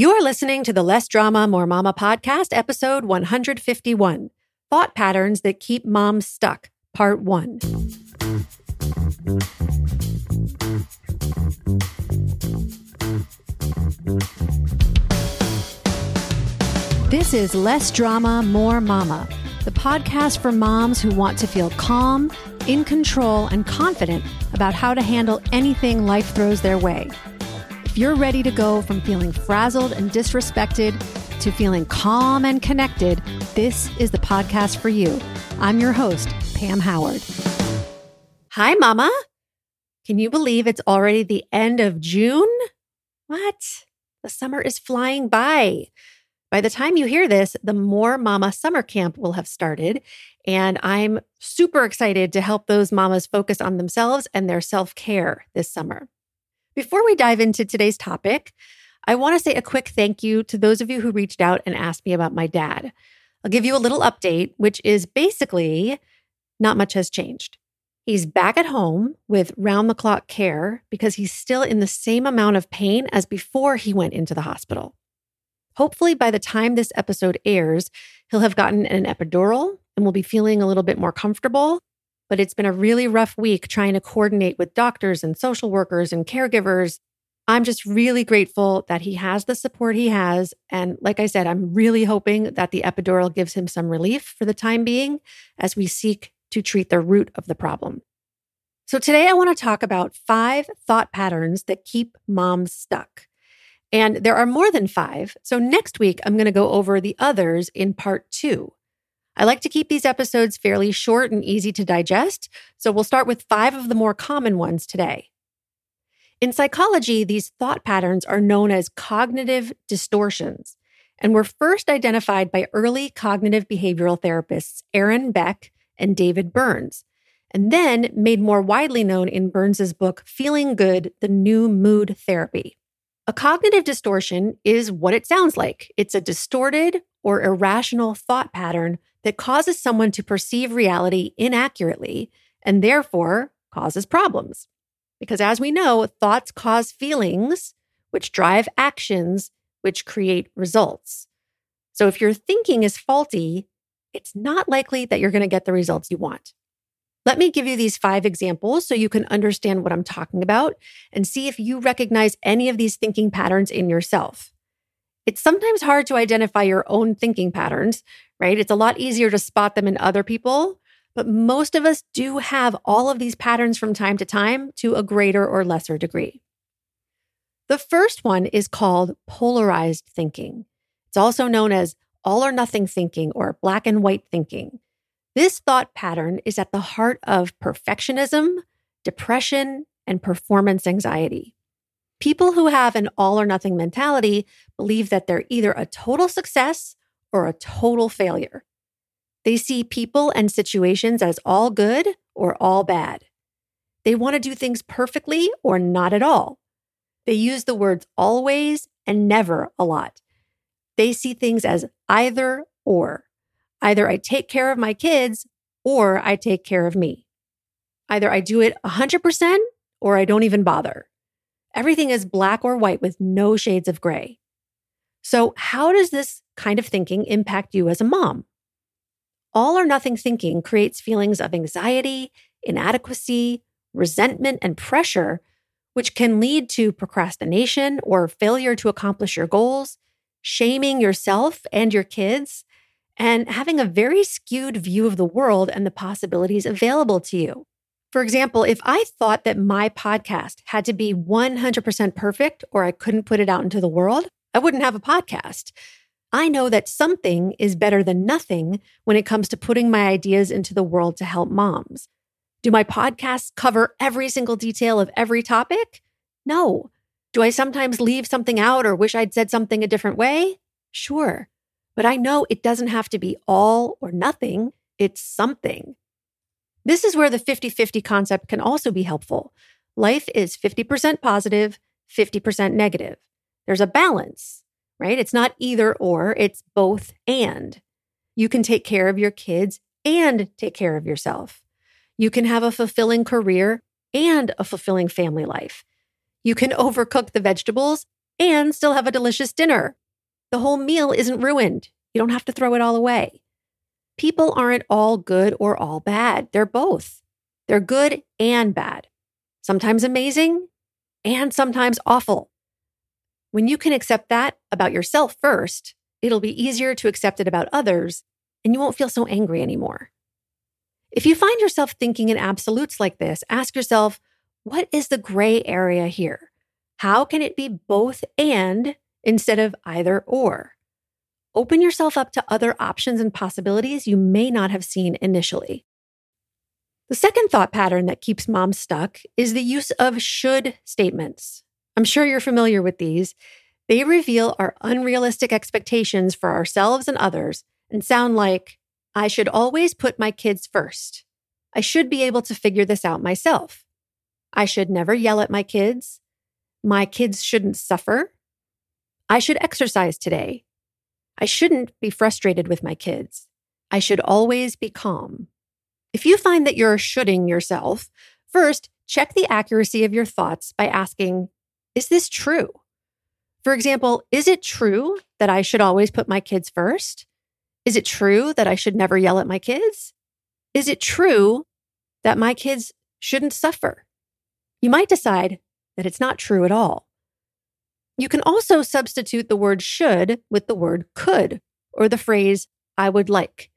You're listening to the Less Drama, More Mama podcast, episode 151 Thought Patterns That Keep Moms Stuck, part one. This is Less Drama, More Mama, the podcast for moms who want to feel calm, in control, and confident about how to handle anything life throws their way you're ready to go from feeling frazzled and disrespected to feeling calm and connected, this is the podcast for you. I'm your host, Pam Howard. Hi, Mama. Can you believe it's already the end of June? What? The summer is flying by. By the time you hear this, the More Mama Summer Camp will have started. And I'm super excited to help those mamas focus on themselves and their self care this summer. Before we dive into today's topic, I want to say a quick thank you to those of you who reached out and asked me about my dad. I'll give you a little update, which is basically not much has changed. He's back at home with round the clock care because he's still in the same amount of pain as before he went into the hospital. Hopefully, by the time this episode airs, he'll have gotten an epidural and will be feeling a little bit more comfortable but it's been a really rough week trying to coordinate with doctors and social workers and caregivers. I'm just really grateful that he has the support he has. And like I said, I'm really hoping that the epidural gives him some relief for the time being as we seek to treat the root of the problem. So today I want to talk about five thought patterns that keep moms stuck. And there are more than five. So next week, I'm going to go over the others in part two. I like to keep these episodes fairly short and easy to digest, so we'll start with five of the more common ones today. In psychology, these thought patterns are known as cognitive distortions and were first identified by early cognitive behavioral therapists Aaron Beck and David Burns, and then made more widely known in Burns's book Feeling Good: The New Mood Therapy. A cognitive distortion is what it sounds like. It's a distorted or irrational thought pattern that causes someone to perceive reality inaccurately and therefore causes problems. Because as we know, thoughts cause feelings, which drive actions, which create results. So if your thinking is faulty, it's not likely that you're going to get the results you want. Let me give you these five examples so you can understand what I'm talking about and see if you recognize any of these thinking patterns in yourself. It's sometimes hard to identify your own thinking patterns, right? It's a lot easier to spot them in other people, but most of us do have all of these patterns from time to time to a greater or lesser degree. The first one is called polarized thinking. It's also known as all or nothing thinking or black and white thinking. This thought pattern is at the heart of perfectionism, depression, and performance anxiety. People who have an all or nothing mentality believe that they're either a total success or a total failure. They see people and situations as all good or all bad. They want to do things perfectly or not at all. They use the words always and never a lot. They see things as either or. Either I take care of my kids or I take care of me. Either I do it 100% or I don't even bother. Everything is black or white with no shades of gray. So, how does this kind of thinking impact you as a mom? All or nothing thinking creates feelings of anxiety, inadequacy, resentment, and pressure, which can lead to procrastination or failure to accomplish your goals, shaming yourself and your kids, and having a very skewed view of the world and the possibilities available to you. For example, if I thought that my podcast had to be 100% perfect or I couldn't put it out into the world, I wouldn't have a podcast. I know that something is better than nothing when it comes to putting my ideas into the world to help moms. Do my podcasts cover every single detail of every topic? No. Do I sometimes leave something out or wish I'd said something a different way? Sure. But I know it doesn't have to be all or nothing, it's something. This is where the 50 50 concept can also be helpful. Life is 50% positive, 50% negative. There's a balance, right? It's not either or, it's both and. You can take care of your kids and take care of yourself. You can have a fulfilling career and a fulfilling family life. You can overcook the vegetables and still have a delicious dinner. The whole meal isn't ruined. You don't have to throw it all away. People aren't all good or all bad. They're both. They're good and bad, sometimes amazing and sometimes awful. When you can accept that about yourself first, it'll be easier to accept it about others and you won't feel so angry anymore. If you find yourself thinking in absolutes like this, ask yourself, what is the gray area here? How can it be both and instead of either or? Open yourself up to other options and possibilities you may not have seen initially. The second thought pattern that keeps moms stuck is the use of should statements. I'm sure you're familiar with these. They reveal our unrealistic expectations for ourselves and others and sound like, I should always put my kids first. I should be able to figure this out myself. I should never yell at my kids. My kids shouldn't suffer. I should exercise today. I shouldn't be frustrated with my kids. I should always be calm. If you find that you're shoulding yourself, first check the accuracy of your thoughts by asking, Is this true? For example, is it true that I should always put my kids first? Is it true that I should never yell at my kids? Is it true that my kids shouldn't suffer? You might decide that it's not true at all. You can also substitute the word should with the word could or the phrase I would like.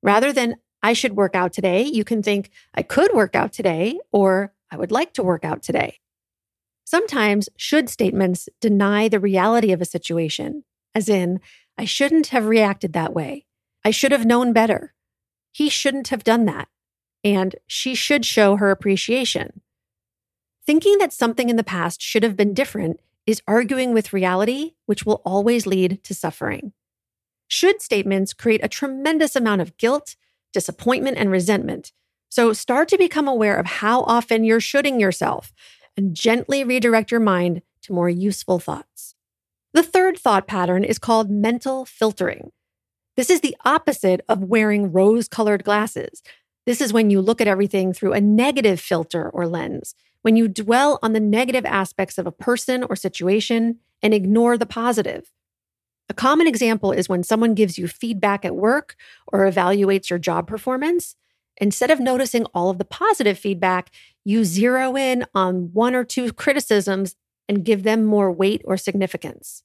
Rather than I should work out today, you can think I could work out today or I would like to work out today. Sometimes should statements deny the reality of a situation, as in, I shouldn't have reacted that way. I should have known better. He shouldn't have done that. And she should show her appreciation. Thinking that something in the past should have been different is arguing with reality, which will always lead to suffering. Should statements create a tremendous amount of guilt, disappointment, and resentment. So start to become aware of how often you're shoulding yourself and gently redirect your mind to more useful thoughts. The third thought pattern is called mental filtering. This is the opposite of wearing rose colored glasses. This is when you look at everything through a negative filter or lens, when you dwell on the negative aspects of a person or situation and ignore the positive. A common example is when someone gives you feedback at work or evaluates your job performance. Instead of noticing all of the positive feedback, you zero in on one or two criticisms and give them more weight or significance.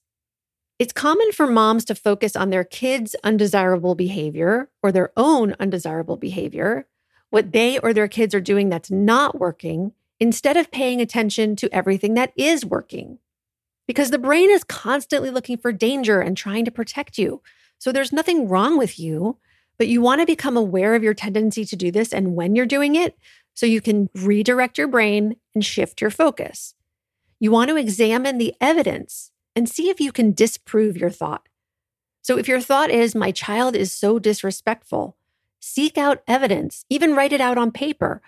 It's common for moms to focus on their kids' undesirable behavior or their own undesirable behavior, what they or their kids are doing that's not working, instead of paying attention to everything that is working. Because the brain is constantly looking for danger and trying to protect you. So there's nothing wrong with you, but you want to become aware of your tendency to do this and when you're doing it so you can redirect your brain and shift your focus. You want to examine the evidence and see if you can disprove your thought. So if your thought is, my child is so disrespectful, seek out evidence, even write it out on paper,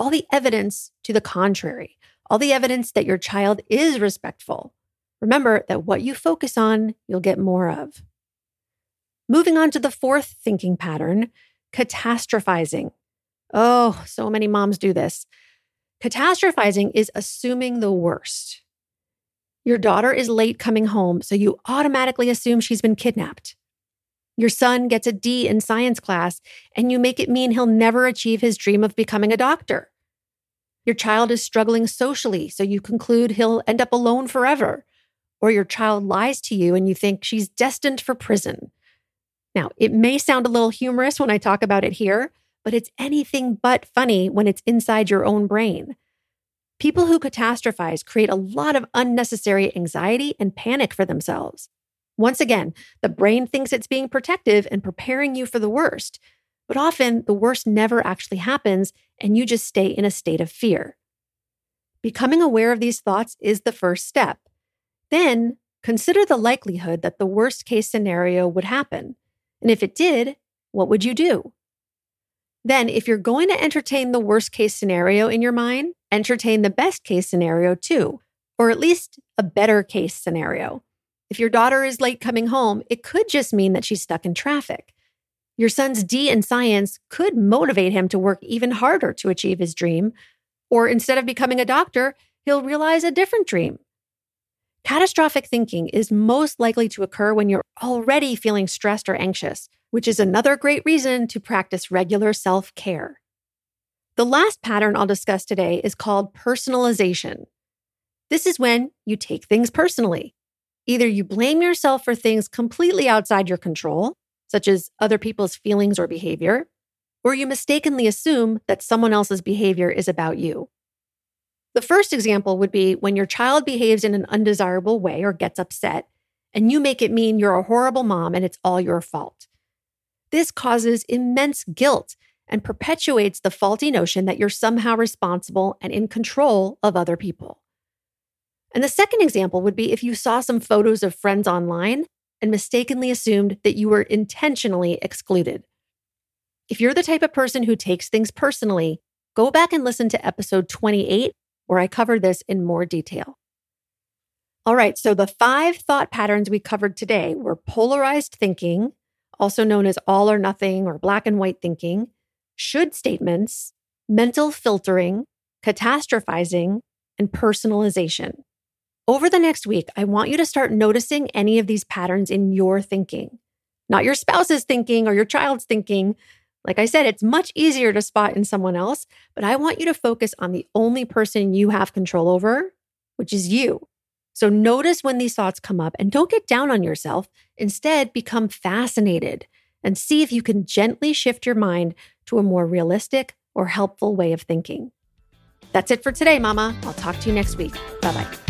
all the evidence to the contrary, all the evidence that your child is respectful. Remember that what you focus on, you'll get more of. Moving on to the fourth thinking pattern, catastrophizing. Oh, so many moms do this. Catastrophizing is assuming the worst. Your daughter is late coming home, so you automatically assume she's been kidnapped. Your son gets a D in science class, and you make it mean he'll never achieve his dream of becoming a doctor. Your child is struggling socially, so you conclude he'll end up alone forever. Or your child lies to you and you think she's destined for prison. Now, it may sound a little humorous when I talk about it here, but it's anything but funny when it's inside your own brain. People who catastrophize create a lot of unnecessary anxiety and panic for themselves. Once again, the brain thinks it's being protective and preparing you for the worst, but often the worst never actually happens and you just stay in a state of fear. Becoming aware of these thoughts is the first step. Then consider the likelihood that the worst case scenario would happen. And if it did, what would you do? Then, if you're going to entertain the worst case scenario in your mind, entertain the best case scenario too, or at least a better case scenario. If your daughter is late coming home, it could just mean that she's stuck in traffic. Your son's D in science could motivate him to work even harder to achieve his dream. Or instead of becoming a doctor, he'll realize a different dream. Catastrophic thinking is most likely to occur when you're already feeling stressed or anxious, which is another great reason to practice regular self care. The last pattern I'll discuss today is called personalization. This is when you take things personally. Either you blame yourself for things completely outside your control, such as other people's feelings or behavior, or you mistakenly assume that someone else's behavior is about you. The first example would be when your child behaves in an undesirable way or gets upset, and you make it mean you're a horrible mom and it's all your fault. This causes immense guilt and perpetuates the faulty notion that you're somehow responsible and in control of other people. And the second example would be if you saw some photos of friends online and mistakenly assumed that you were intentionally excluded. If you're the type of person who takes things personally, go back and listen to episode 28, where I cover this in more detail. All right, so the five thought patterns we covered today were polarized thinking, also known as all or nothing or black and white thinking, should statements, mental filtering, catastrophizing, and personalization. Over the next week, I want you to start noticing any of these patterns in your thinking, not your spouse's thinking or your child's thinking. Like I said, it's much easier to spot in someone else, but I want you to focus on the only person you have control over, which is you. So notice when these thoughts come up and don't get down on yourself. Instead, become fascinated and see if you can gently shift your mind to a more realistic or helpful way of thinking. That's it for today, Mama. I'll talk to you next week. Bye bye.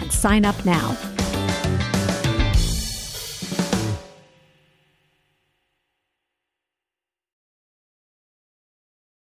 sign up now.